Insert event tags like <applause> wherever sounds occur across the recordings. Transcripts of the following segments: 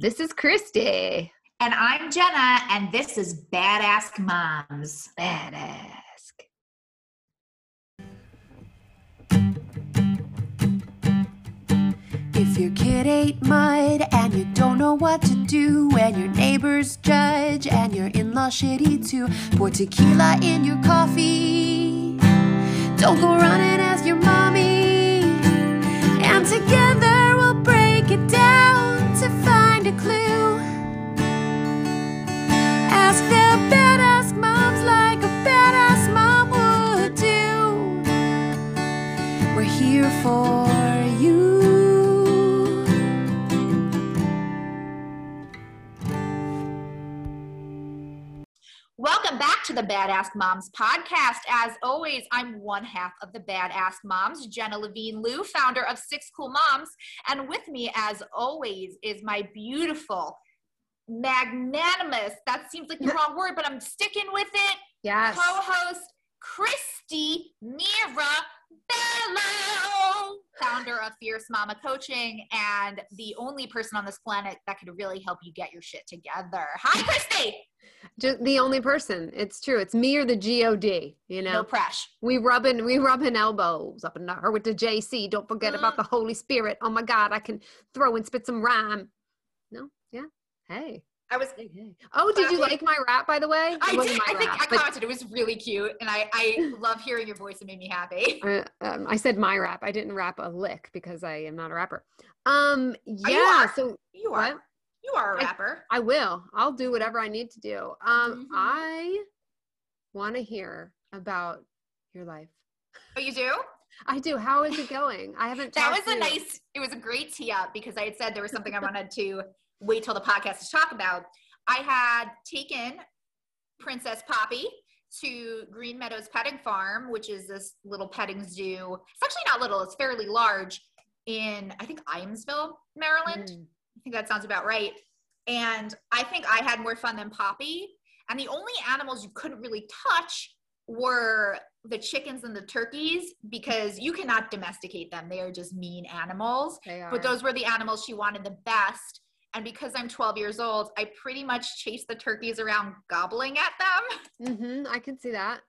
This is Christy. And I'm Jenna, and this is Badass Moms. Badass. If your kid ate mud and you don't know what to do and your neighbors judge and your in-law shitty too, pour tequila in your coffee. Don't go run and ask your mommy. And together we'll break it down Badass moms. Welcome back to the Badass Moms podcast. As always, I'm one half of the Badass Moms, Jenna Levine Lou, founder of Six Cool Moms. And with me, as always, is my beautiful, magnanimous, that seems like the wrong word, but I'm sticking with it, Yes. co-host Christy Mirabello, founder of Fierce Mama Coaching and the only person on this planet that could really help you get your shit together. Hi, Christy. Just the only person. It's true. It's me or the God. You know, No press. we rubbing we rubbing elbows up in her with the JC. Don't forget about Mm. the Holy Spirit. Oh my God, I can throw and spit some rhyme. No, yeah. Hey, I was. Oh, did you like my rap? By the way, I did. my I think rap, I but- commented it was really cute, and I I <laughs> love hearing your voice. It made me happy. Uh, um, I said my rap. I didn't rap a lick because I am not a rapper. Um, you yeah. are. So You are what? you are a rapper. I will. I'll do whatever I need to do. Um, Mhm. I want to hear about your life. Oh, you do? I do. How is it going? I haven't. That was a you. nice. It was a great tee up because I had said there was something I wanted to wait till the podcast to talk about. I had taken Princess Poppy to Green Meadows Petting Farm, which is this little petting zoo. It's actually not little; it's fairly large in I think Ijamsville, Maryland. Mm. I think that sounds about right. And I think I had more fun than Poppy. And the only animals you couldn't really touch were the chickens and the turkeys because you cannot domesticate them. They are just mean animals. But those were the animals she wanted the best. And because I'm 12 years old, I pretty much chased the turkeys around gobbling at them. <laughs> Mm-hmm. I can see that.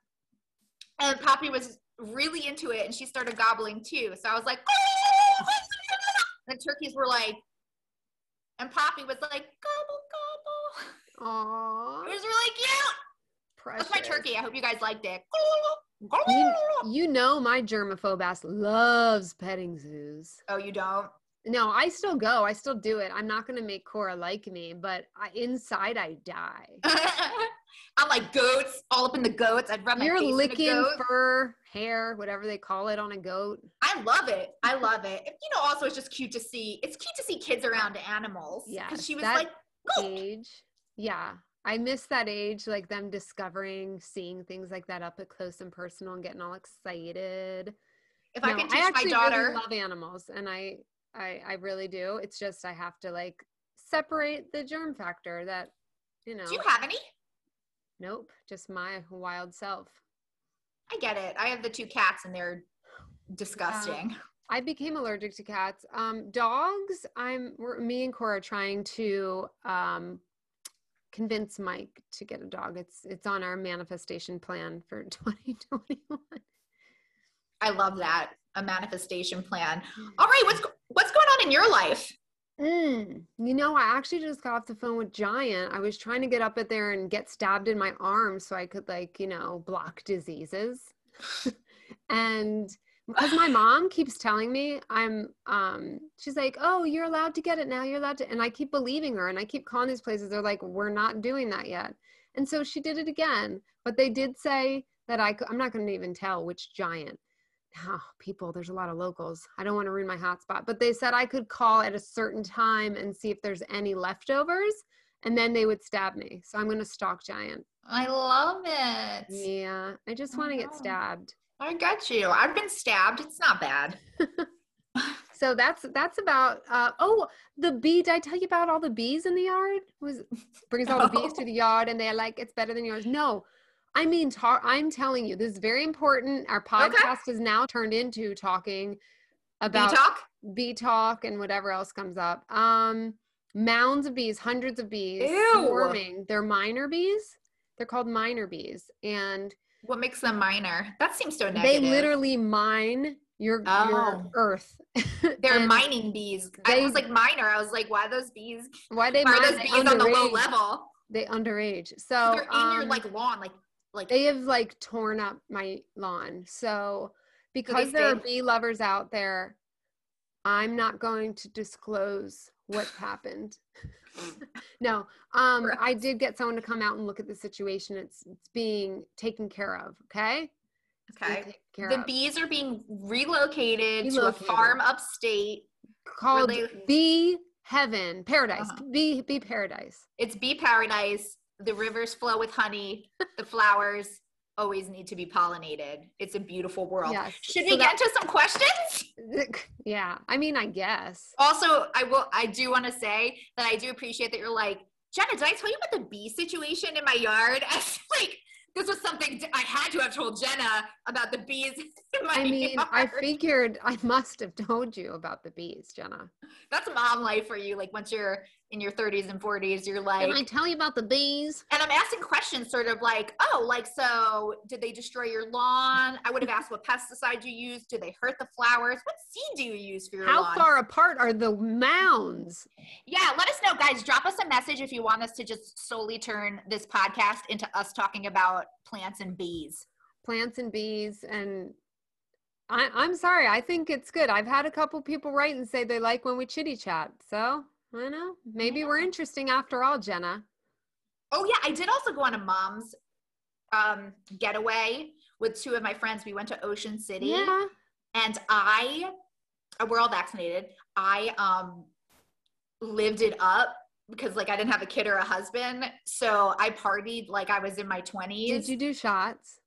And Poppy was really into it and she started gobbling too. So I was like, <laughs> the turkeys were like, and Poppy was like, gobble, gobble. Aww. It was really cute. Precious. That's my turkey. I hope you guys liked it. You, you know my germaphobe ass loves petting zoos. Oh, you don't? No, I still go. I still do it. I'm not going to make Cora like me, but I, inside I die. <laughs> I'm like goats, all up in the goats. I'd rub my You're face in a licking fur, hair, whatever they call it on a goat. I love it. I love it. You know, also it's just cute to see. It's cute to see kids around animals. yeah because she was like, goat. age. Yeah. I miss that age, like them discovering, seeing things like that up at close and personal and getting all excited. If I can teach my actually daughter, really love animals and I, I I really do. It's just I have to like separate the germ factor that, you know. do you have any? Nope, just my wild self. I get it. I have the two cats, and they're disgusting. I became allergic to cats. Um, dogs, I'm we're, me and Cora are trying to um, convince Mike to get a dog. It's it's on our manifestation plan for <laughs> 2021. I love that. A manifestation plan. All right, what's go- what's going on in your life? Mm, you know, I actually just got off the phone with Giant. I was trying to get up at there and get stabbed in my arm so I could like, you know, block diseases. <laughs> and because my mom keeps telling me I'm um she's like, "Oh, you're allowed to get it now. You're allowed to." And I keep believing her and I keep calling these places. They're like, "We're not doing that yet." And so she did it again. But they did say that I I'm not going to even tell which Giant. Oh, people, there's a lot of locals. I don't want to ruin my hotspot, but they said I could call at a certain time and see if there's any leftovers, and then they would stab me. So I'm going to stalk Giant. I love it. Yeah, I just want to get stabbed. I got you. I've been stabbed. It's not bad. <laughs> So that's that's about. Uh, oh, the bee. Did I tell you about all the bees in the yard? Was brings all the bees to <laughs> the yard, and they're like, it's better than yours. No, I mean, I'm telling you, this is very important. Our podcast is now turned into talking about talk? bee talk and whatever else comes up. Um, mounds of bees, hundreds of bees Ew. swarming. They're minor bees. They're called minor bees, and What makes them minor? That seems so negative. they literally mine your, your Oh. earth. <laughs> They're mining bees. I was like minor. I was like, why are those bees? Why they Why are those they bees on the low level? They underage. So So they're in your um, like lawn, like like they have like torn up my lawn. So because there are bee lovers out there, I'm not going to disclose what happened. <laughs> no, um, I did get someone to come out and look at the situation. It's it's being taken care of. Okay. Okay. The of. bees are being relocated, to a farm upstate. called they- bee heaven, paradise, Uh-huh. bee bee paradise. It's bee paradise. The rivers flow with honey. The flowers always need to be pollinated. It's a beautiful world. Yes. Should So we that- get to some questions? <laughs> yeah, I mean, I guess. Also, I will. I do want to say that I do appreciate that you're like Jenna. Did I tell you about the bee situation in my yard? <laughs> As like this was something I had to have told Jenna about the bees <laughs> in my I mean, yard. I figured I must have told you about the bees, Jenna. That's mom life for you. Like once you're in your 30s and 40s, you're like, can I tell you about the bees? and I'm asking questions, sort of like, oh, like so, did they destroy your lawn? I would have asked what pesticide you use Do they hurt the flowers? What seed do you use for your How lawn? far apart are the mounds? Yeah, let us know, guys. Drop us a message if you want us to just solely turn this podcast into us talking about plants and bees. Plants and bees and I, I'm sorry. I think it's good. I've had a couple people write and say they like when we chitty chat. So I know. Maybe we're interesting after all, Jenna. Oh yeah, I did also go on a mom's um, getaway with two of my friends. We went to Ocean City. Yeah. and I, uh, we're all vaccinated. I um lived it up because like I didn't have a kid or a husband, so I partied like I was in my twenties. Did you do shots?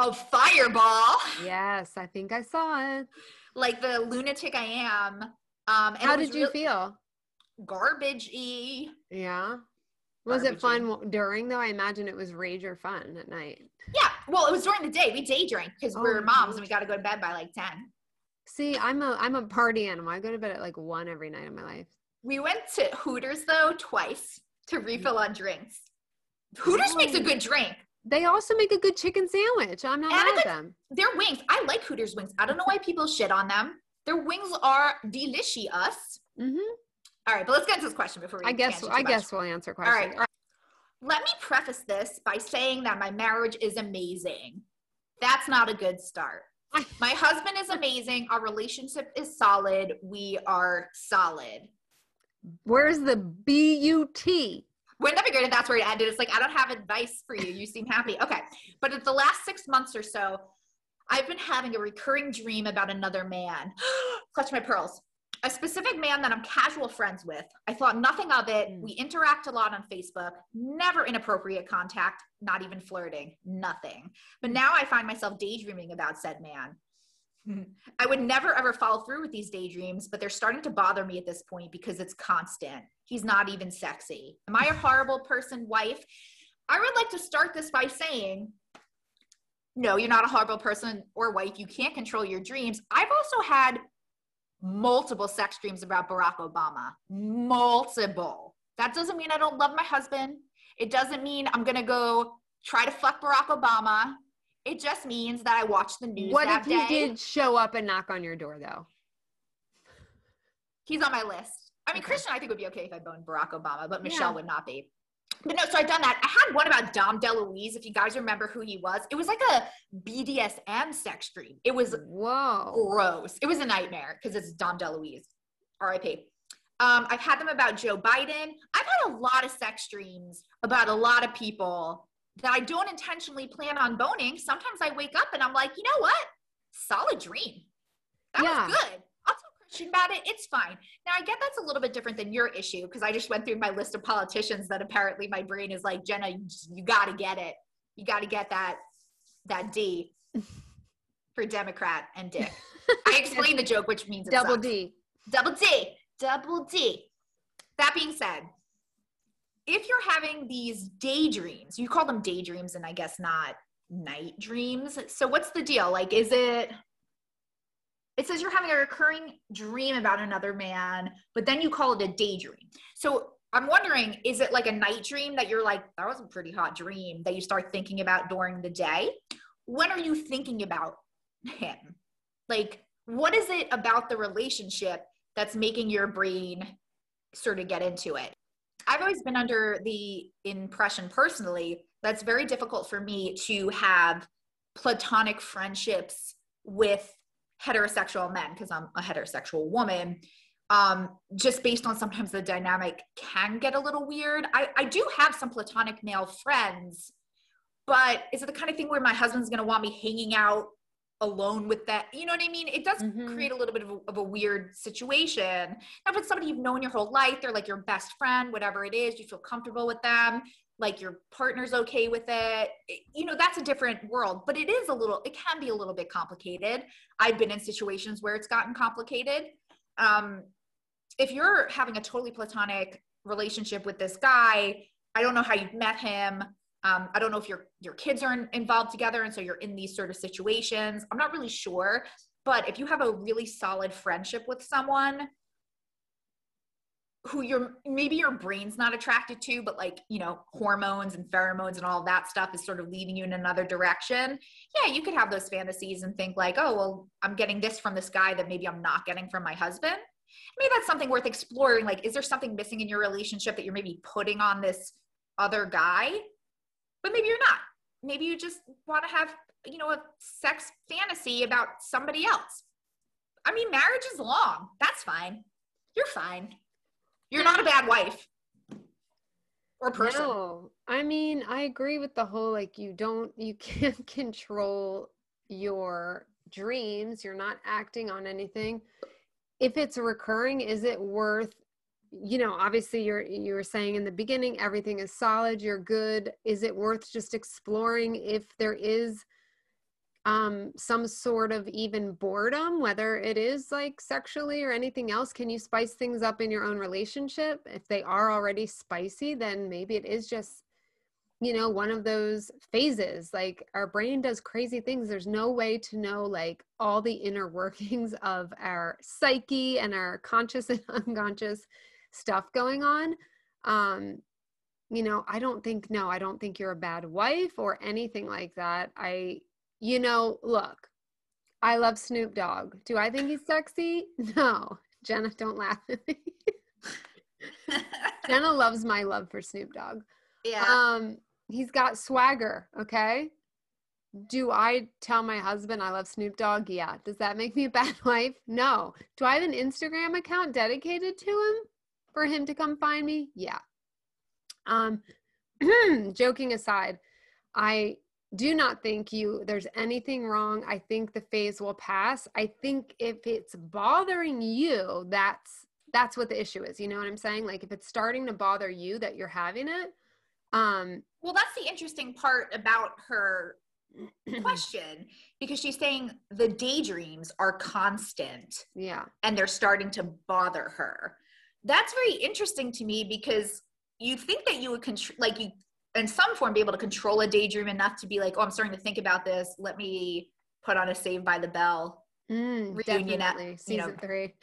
A fireball, Yes, I think I saw it. like the lunatic I am. Um, and How did you feel? Garbagey. Yeah. Was it fun during though? I imagine it was rage or fun at night. Yeah, well, it was during the day. We day drank because we're moms and we got to go to bed by like ten. See, I'm a I'm a party animal. I go to bed at like one every night of my life. We went to Hooters though twice to refill on drinks. Hooters makes a Oh. good drink. They also make a good chicken sandwich. I'm not And mad at them. Their wings, I like Hooters wings. I don't know why people shit on them. Their wings are delicious. hmm All right, but let's get into this question before we. I guess I much. guess we'll answer All questions. right. Let me preface this by saying that my marriage is amazing. That's not a good start. <laughs> My husband is amazing. Our relationship is solid. We are solid. Where's the B U T? Wouldn't that be great if that's where it ended? It's like, I don't have advice for you. You seem happy. Okay. But in the last six months or so, I've been having a recurring dream about another man. <gasps> Clutch my pearls. A specific man that I'm casual friends with. I thought nothing of it. Mm. We interact a lot on Facebook, never inappropriate contact, not even flirting, nothing. But now I find myself daydreaming about said man. <laughs> I would never ever follow through with these daydreams, but they're starting to bother me at this point because it's constant. He's not even sexy. Am I a <laughs> horrible person, wife? I would like to start this by saying, no, you're not a horrible person or wife. You can't control your dreams. I've also had multiple sex dreams about Barack Obama. Multiple. That doesn't mean I don't love my husband. It doesn't mean I'm going to go try to fuck Barack Obama. It just means that I watched the news What if he day. did show up and knock on your door though? He's on my list. I mean, Okay. Christian, I think would be okay if I boned Barack Obama, but Michelle Yeah. would not be. But no, so I've done that. I had one about Dom DeLuise, if you guys remember who he was. It was like a BDSM sex dream. It was Whoa. gross. It was a nightmare because it's Dom DeLuise. RIP. Um, I've had them about Joe Biden. I've had a lot of sex dreams about a lot of people that I don't intentionally plan on boning. Sometimes I wake up and I'm like, you know what? Solid dream. That Yeah. was good. About it. It's fine. Now I get that's a little bit different than your issue because I just went through my list of politicians that apparently my brain is like, Jenna, you, you got to get it. You got to get that that D <laughs> for Democrat and Dick. <laughs> I explained the joke, which means Double sucks. D. Double D. Double D. That being said, if you're having these daydreams, you call them daydreams and I guess not night dreams. So what's the deal? Like, is it it says you're having a recurring dream about another man, but then you call it a daydream. So I'm wondering, is it like a night dream that you're like, that was a pretty hot dream that you start thinking about during the day? When are you thinking about him? Like, what is it about the relationship that's making your brain sort of get into it? I've always been under the impression personally that's very difficult for me to have platonic friendships with heterosexual men because I'm a heterosexual woman. Um, just based on sometimes the dynamic can get a little weird. I, I do have some platonic male friends, but is it the kind of thing where my husband's gonna want me hanging out alone with that? You know what I mean? It does Mhm. create a little bit of a, of a weird situation. Now, if it's somebody you've known your whole life, they're like your best friend, whatever it is, you feel comfortable with them, like your partner's okay with it, you know, that's a different world. But it is a little, it can be a little bit complicated. I've been in situations where it's gotten complicated. Um, if you're having a totally platonic relationship with this guy, I don't know how you've met him. Um, I don't know if your your kids are in, involved together, and so you're in these sort of situations. I'm not really sure, but if you have a really solid friendship with someone who you're maybe your brain's not attracted to, but like you know hormones and pheromones and all that stuff is sort of leading you in another direction. Yeah, you could have those fantasies and think like, oh well, I'm getting this from this guy that maybe I'm not getting from my husband. Maybe that's something worth exploring. Like is there something missing in your relationship that you're maybe putting on this other guy? But maybe you're not. Maybe you just want to have you know a sex fantasy about somebody else. I mean marriage is long. That's fine. You're fine you're not a bad wife or person No, I mean, I agree with the whole like you don't, you <laughs> can't control your dreams. You're not acting on anything. If it's recurring, is it worth, you know, obviously you're, you were saying in the beginning, everything is solid, you're good. Is it worth just exploring if there is um some sort of even boredom whether it is like sexually or anything else can you spice things up in your own relationship? If they are already spicy then maybe it is just you know one of those phases. Like our brain does crazy things. There's no way to know like all the inner workings <laughs> of our psyche and our conscious and <laughs> unconscious stuff going on. Um you know i don't think no i don't think you're a bad wife or anything like that. I you know, look, I love Snoop Dogg. Do I think he's sexy? <laughs> No. Jenna, don't laugh at me. <laughs> Jenna loves my love for Snoop Dogg. yeah Um, he's got swagger, okay? Do I tell my husband I love Snoop Dogg? Yeah. Does that make me a bad <laughs> wife? No. Do I have an Instagram account dedicated to him for him to come find me? Yeah. Um, <clears throat> joking aside, I do not think you there's anything wrong. I think the phase will pass. I think if it's bothering you, that's that's what the issue is. You know what I'm saying? Like if it's starting to bother you that you're having it, um well that's the interesting part about her <clears throat> question because she's saying the daydreams are constant yeah. and they're starting to bother her. That's very interesting to me because you think that you would control, like you, in some form, be able to control a daydream enough to be like, oh, I'm starting to think about this. Let me put on a Saved by the Bell. Mm, Reunion at- Season know, three.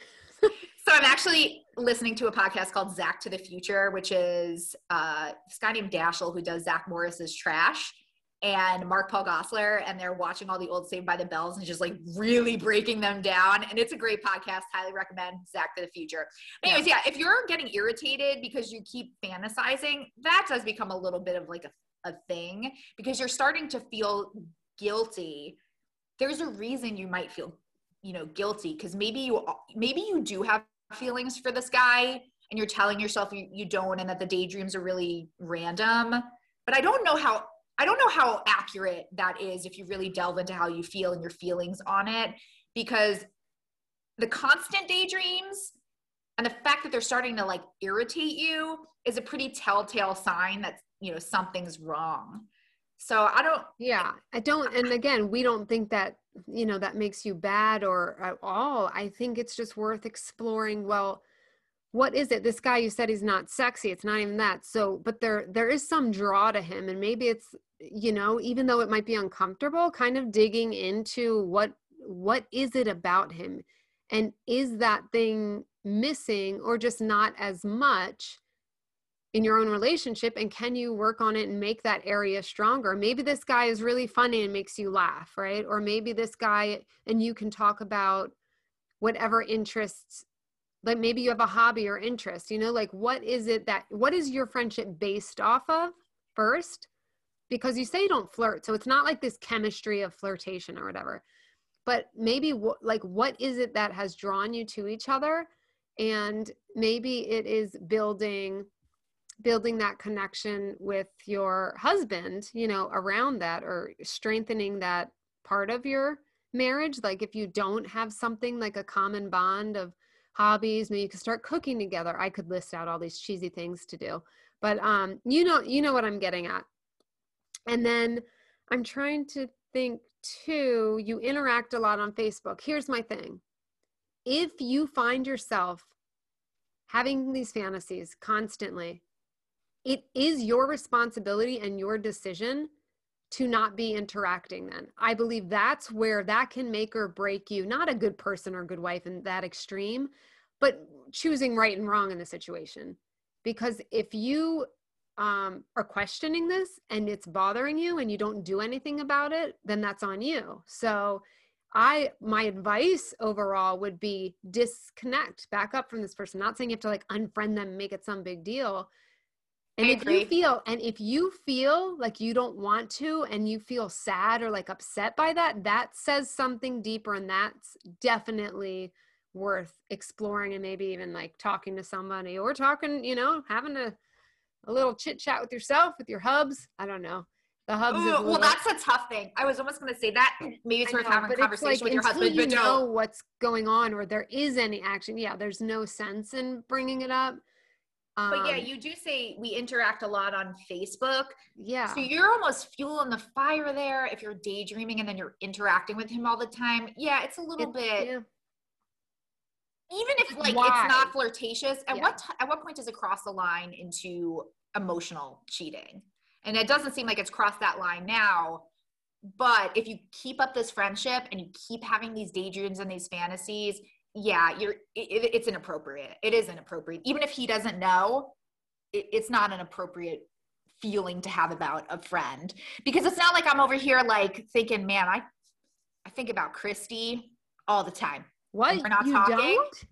<laughs> So I'm actually listening to a podcast called Zack to the Future, which is uh, this guy named Dashiell who does Zack Morris Is Trash and Mark-Paul Gosselaar, and they're watching all the old Saved by the Bells and just like really breaking them down. And it's a great podcast. Highly recommend Zack to the Future. Anyways, yeah, if you're getting irritated because you keep fantasizing, that does become a little bit of like a, a thing because you're starting to feel guilty. There's a reason you might feel, you know, guilty because maybe you maybe you do have feelings for this guy and you're telling yourself you, you don't and that the daydreams are really random. But I don't know how I don't know how accurate that is if you really delve into how you feel and your feelings on it because the constant daydreams and the fact that they're starting to like irritate you is a pretty telltale sign that you know something's wrong so i don't Yeah. I don't and again, we don't think that, you know, that makes you bad or at all. I think it's just worth exploring, well, what is it? This guy you said he's not sexy. It's not even that. So, but there there is some draw to him and maybe it's, you know, even though it might be uncomfortable, kind of digging into what what is it about him and is that thing missing or just not as much in your own relationship and can you work on it and make that area stronger maybe this guy is really funny and makes you laugh right or maybe this guy and you can talk about whatever interests like maybe you have a hobby or interest you know like what is it that what is your friendship based off of first? Because you say you don't flirt so it's not like this chemistry of flirtation or whatever. But maybe what like what is it that has drawn you to each other? And maybe it is building building that connection with your husband you know around that or strengthening that part of your marriage. Like if you don't have something like a common bond of hobbies maybe you could start cooking together. I could list out all these cheesy things to do. But um you know you know what i'm getting at. And then i'm trying to think too you interact a lot on facebook. Here's my thing. If you find yourself having these fantasies constantly it is your responsibility and your decision to not be interacting then. I believe that's where that can make or break you not a good person or good wife in that extreme but choosing right and wrong in the situation. Because if you um, are questioning this and it's bothering you and you don't do anything about it then that's on you. So i my advice overall would be disconnect back up from this person. Not saying you have to like unfriend them make it some big deal and I if agree. you feel and if you feel like you don't want to and you feel sad or like upset by that, that says something deeper and that's definitely worth exploring and maybe even like talking to somebody or talking, you know, having a a little chit chat with yourself, with your hubs. I don't know. The hubs Ooh, well, that's a tough thing. I was almost going to say that. <clears throat> Maybe it's worth having a conversation like with your husband, you but know don't. what's going on or there is any action. Yeah, there's no sense in bringing it up. Um, But yeah, you do say we interact a lot on Facebook. yeah. So you're almost fueling the fire there if you're daydreaming and then you're interacting with him all the time. Yeah, it's a little It- bit. yeah. Even if like Why? it's not flirtatious, at Yeah. what t- at what point does it cross the line into emotional cheating? And it doesn't seem like it's crossed that line now. But if you keep up this friendship and you keep having these daydreams and these fantasies, yeah, you're it, it- it's inappropriate. It is inappropriate. Even if he doesn't know, it, it's not an appropriate feeling to have about a friend because it's not like I'm over here like thinking, man, I I think about Christy all the time. What? we're not you talking, don't?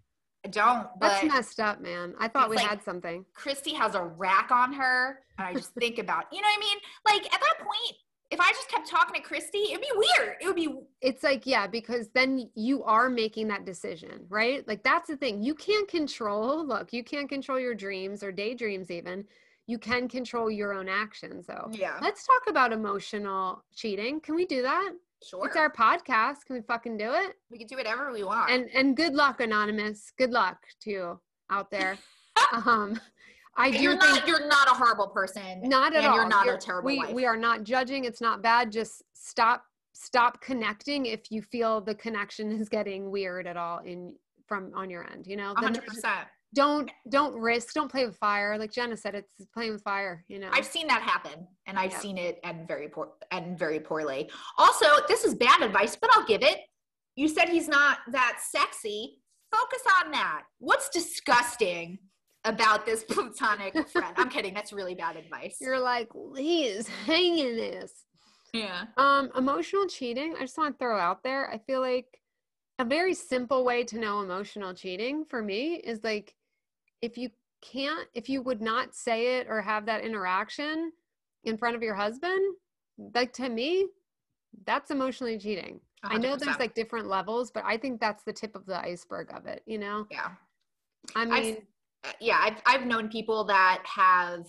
I don't, That's messed up, man. I thought we like- had something. Christy has a rack on her, and I just think about, you know what I mean? Like at that point, if I just kept talking to Christy, it'd be weird. It would be It's like, yeah, because then you are making that decision, right? Like that's the thing. You can't control, look, you can't control your dreams or daydreams even. You can control your own actions though. yeah, Let's talk about emotional cheating. Can we do that? sure. It's our podcast. Can we fucking do it? we can do whatever we want. And and good luck, anonymous. Good luck to you out there. <laughs> um I do you're think not you're not a horrible person. not at and all. You're not You're- a terrible we, wife. We are not judging. It's not bad. Just stop stop connecting if you feel the connection is getting weird at all in from on your end. You know, hundred percent. don't don't risk. Don't play with fire. Like Jenna said, it's playing with fire. You know. I've seen that happen, and I've Yeah. seen it and very poor and very poorly. Also, this is bad advice, but I'll give it. You said he's not that sexy. Focus on that. What's disgusting about this <laughs> platonic friend? I'm kidding. That's really bad advice. You're like he is hanging this. yeah. Um, emotional cheating. I just want to throw out there. I feel like a very simple way to know emotional cheating for me is like if you can't, if you would not say it or have that interaction in front of your husband, like to me, that's emotionally cheating. I know there's like different levels, but I think that's the tip of the iceberg of it, you know? yeah. I mean, uh, Uh, yeah, I've I've known people that have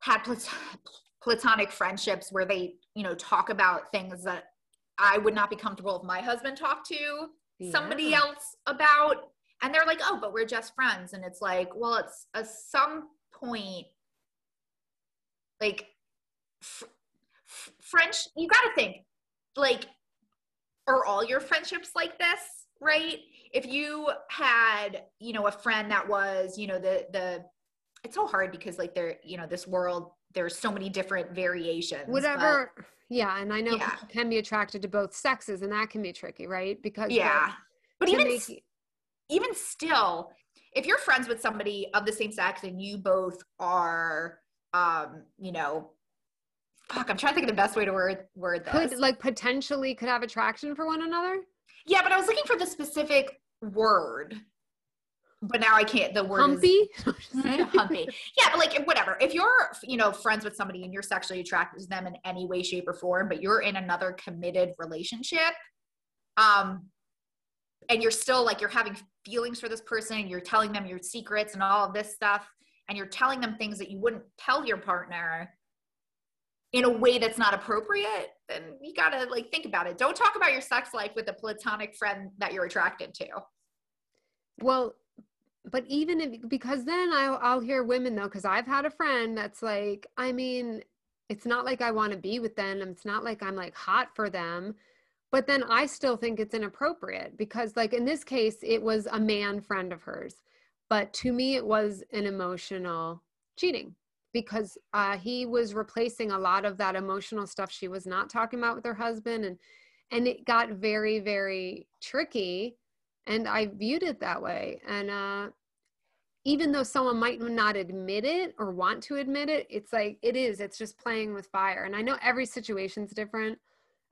had plat- platonic friendships where they, you know, talk about things that I would not be comfortable if my husband talked to somebody else about, and they're like, "Oh, but we're just friends," and it's like, well, it's at some point, like, French. You got to think, like, are all your friendships like this, right? If you had, you know, a friend that was, you know, the the it's so hard because like they're, you know, this world there's so many different variations. but- Whatever. yeah, and I know Yeah. people can be attracted to both sexes, and that can be tricky, right? Because yeah. But even make even still, if you're friends with somebody of the same sex and you both are, um, you know, fuck, I'm trying to think of the best way to word word this. could like potentially could have attraction for one another. yeah, but I was looking for the specific word, but now I can't. The word is Humpy. <laughs> <laughs> humpy. Yeah, but like whatever. If you're, you know, friends with somebody and you're sexually attracted to them in any way, shape, or form, but you're in another committed relationship, um, and you're still like you're having feelings for this person, and you're telling them your secrets and all of this stuff, and you're telling them things that you wouldn't tell your partner in a way that's not appropriate, then you gotta like think about it. Don't talk about your sex life with a platonic friend that you're attracted to. Well, but even if because then I'll I'll hear women though, because I've had a friend that's like, I mean, it's not like I want to be with them. It's not like I'm like hot for them. But then I still think it's inappropriate because, like in this case, it was a man friend of hers. But to me, it was an emotional cheating because uh, he was replacing a lot of that emotional stuff she was not talking about with her husband, and and it got very very tricky and i viewed it that way and uh even though someone might not admit it or want to admit it it's like it is it's just playing with fire and i know every situation's different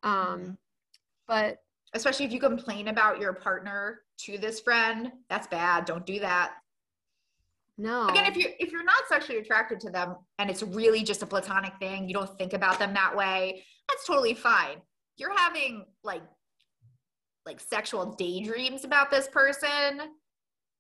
um Mhm. but especially if you complain about your partner to this friend that's bad don't do that no. Again if you if you're not sexually attracted to them and it's really just a platonic thing you don't think about them that way that's totally fine. You're having like like sexual daydreams about this person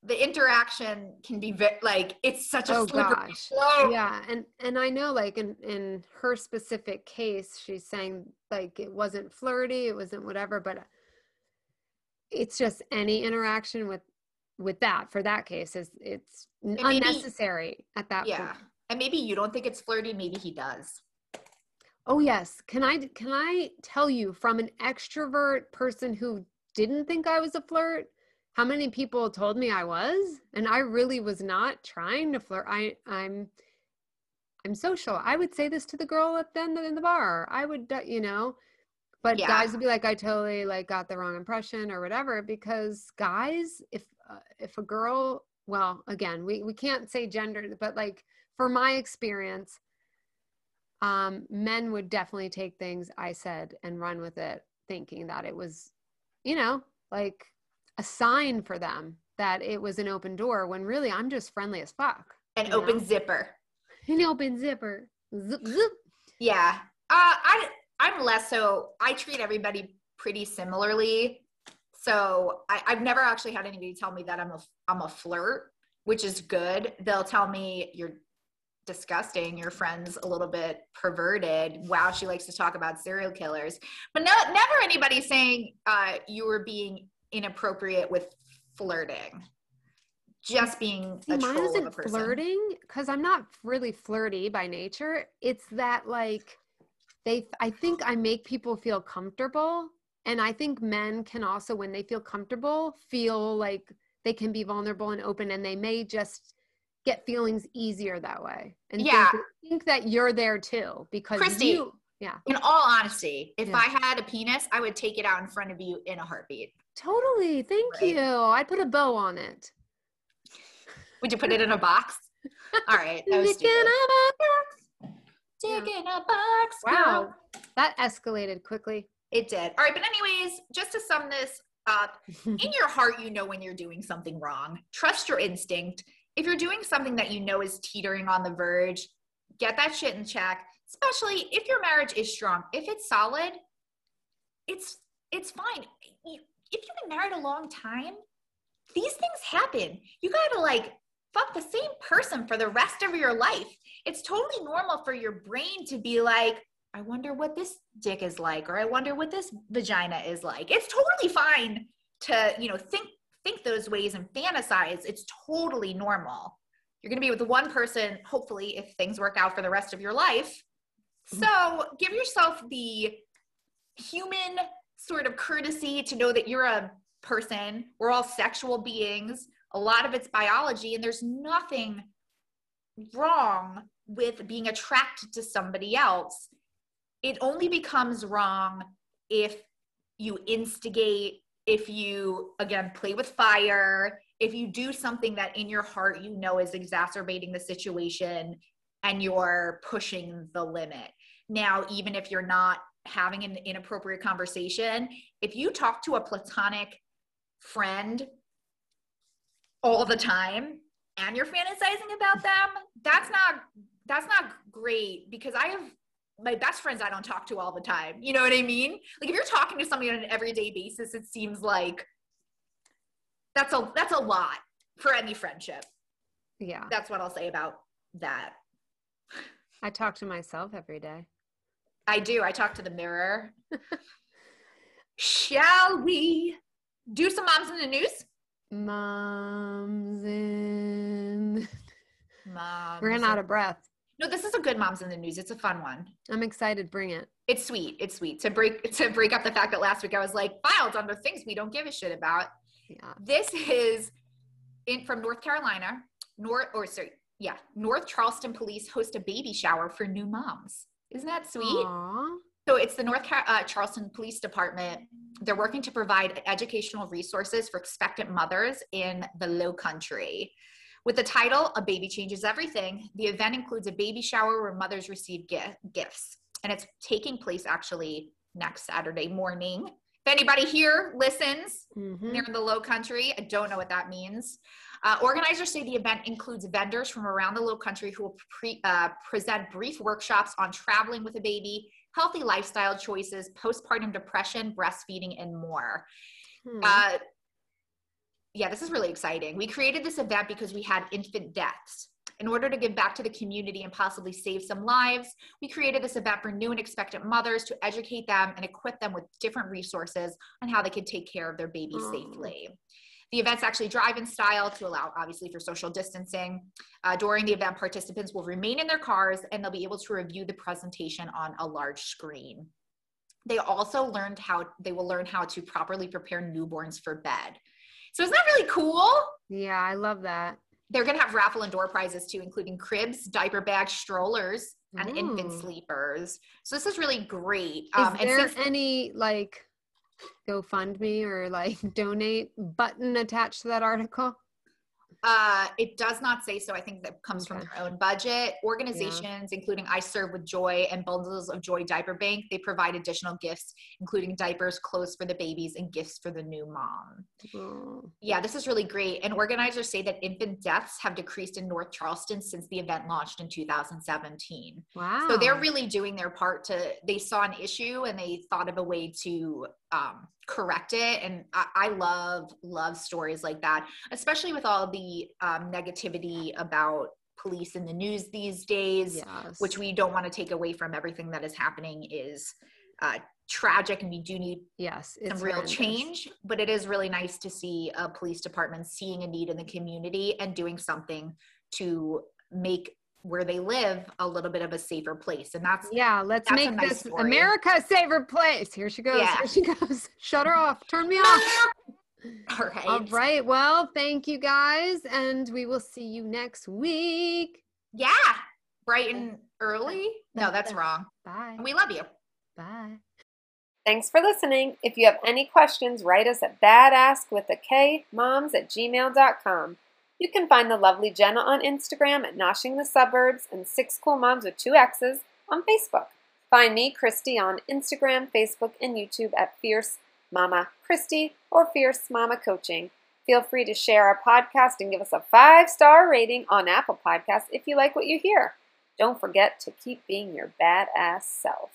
the interaction can be ve- like it's such a oh slippery slope. Yeah and and i know like in in her specific case she's saying like it wasn't flirty it wasn't whatever but it's just any interaction with with that for that case is it's n- And maybe- unnecessary at that yeah. point. And maybe you don't think it's flirty maybe he does. Oh yes. Can i can i tell you from an extrovert person who didn't think i was a flirt how many people told me i was? And i really was not trying to flirt. I i'm i'm social. I would say this to the girl at the end in the bar. I would you know but Yeah. guys would be like i totally like got the wrong impression or whatever because guys if uh, if a girl well again we we can't say gender but like for my experience um men would definitely take things i said and run with it thinking that it was you know like a sign for them that it was an open door when really i'm just friendly as fuck an open know? zipper an open zipper zip, zip. Yeah. Uh, I I'm less so. I treat everybody pretty similarly. So I, I've never actually had anybody tell me that I'm a I'm a flirt, which is good. They'll tell me you're disgusting. Your friend's a little bit perverted. Wow, she likes to talk about serial killers. But no, never anybody saying uh, you were being inappropriate with flirting. Just being See, a mine troll of a isn't person. flirting because I'm not really flirty by nature. It's that like they, I think I make people feel comfortable, and I think men can also, when they feel comfortable, feel like they can be vulnerable and open, and they may just get feelings easier that way. And think- Yeah. think, that you're there too because Christy, you, yeah, In all honesty, if Yeah. I had a penis, I would take it out in front of you in a heartbeat. totally. Thank Right. you. I'd put a bow on it. Would you put it in a box? <laughs> All right. That was Stick in a box. Stick in a box. Wow, that escalated quickly. It did. All right. But, anyways, just to sum this up, <laughs> in your heart, you know when you're doing something wrong. Trust your instinct. If you're doing something that you know is teetering on the verge, get that shit in check. Especially if your marriage is strong. If it's solid, it's it's fine. If you've been married a long time, these things happen. You gotta like fuck the same person for the rest of your life. It's totally normal for your brain to be like, I wonder what this dick is like, or I wonder what this vagina is like. It's totally fine to, you know, think think those ways and fantasize. It's totally normal. You're gonna be with one person, hopefully, if things work out for the rest of your life. Mm-hmm. So give yourself the human sort of courtesy to know that you're a person. We're all sexual beings. A lot of it's biology, and there's nothing wrong with being attracted to somebody else. It only becomes wrong if you instigate, if you, again, play with fire, if you do something that in your heart you know is exacerbating the situation and you're pushing the limit. Now, even if you're not having an inappropriate conversation, if you talk to a platonic friend all the time and you're fantasizing about them, that's not that's not great because I have my best friends I don't talk to all the time. You know what I mean? Like if you're talking to somebody on an everyday basis, it seems like that's a that's a lot for any friendship. Yeah. That's what I'll say about that. I talk to myself every day. I do. I talk to the mirror. <laughs> Shall we do some moms in the news? Moms in. Moms. Ran out of breath. No, this is a good moms in the news. It's a fun one. I'm excited. Bring it. It's sweet. It's sweet to break <laughs> to break up the fact that last week I was like filed under things we don't give a shit about. Yeah. This is in from North Carolina. North or sorry, yeah, North Charleston police host a baby shower for new moms. Isn't that sweet? Aw. So it's the North Car- uh, Charleston Police Department. They're working to provide educational resources for expectant mothers in the Low Country. With the title "A Baby Changes Everything," the event includes a baby shower where mothers receive gi- gifts, and it's taking place actually next Saturday morning. If anybody here listens, Mhm. near the low country. I don't know what that means. Uh, organizers say the event includes vendors from around the low country who will pre- uh, present brief workshops on traveling with a baby, healthy lifestyle choices, postpartum depression, breastfeeding, and more. Hmm. Uh, yeah, this is really exciting. We created this event because we had infant deaths. In order to give back to the community and possibly save some lives, we created this event for new and expectant mothers to educate them and equip them with different resources on how they can take care of their baby Oh. safely. The event's actually drive-in style to allow, obviously, for social distancing. Uh, during the event, participants will remain in their cars and they'll be able to review the presentation on a large screen. They also learned how they will learn how to properly prepare newborns for bed. So isn't that really cool? yeah, I love that. They're going to have raffle and door prizes too, including cribs, diaper bags, strollers, and infant sleepers. So this is really great. Is Um, there since any like GoFundMe or like donate button attached to that article? Uh, it does not say so, I think that comes from their own budget. Organizations, including I Serve with Joy and Bundles of Joy Diaper Bank, they provide additional gifts, including diapers, clothes for the babies, and gifts for the new mom. Oh, Yeah, this is really great. And organizers say that infant deaths have decreased in North Charleston since the event launched in 2017. wow. So they're really doing their part to, they saw an issue and they thought of a way to um, correct it. And I, I love, love stories like that, especially with all the um, negativity about police in the news these days, yes. which we don't want to take away from everything that is happening is uh, tragic and we do need yes, some real horrendous. change but it is really nice to see a police department seeing a need in the community and doing something to make where they live a little bit of a safer place and that's Yeah, let's That's make nice this story. America a safer place. Here she goes. Yeah. Here she <laughs> goes. Shut her off. Turn me off. <laughs> all right All right. Well, thank you guys, and we will see you next week. yeah bright and early no that's wrong Bye. and we love you Bye. Thanks for listening. If you have any questions, write us at badask with a K moms at gmail.com. You can find the lovely Jenna on Instagram at Noshing the Suburbs and Six Cool Moms with two X's on Facebook. Find me, Christy, on Instagram, Facebook, and YouTube at Fierce Mama Christy or Fierce Mama Coaching. Feel free to share our podcast and give us a five star rating on Apple Podcasts if you like what you hear. Don't forget to keep being your badass self.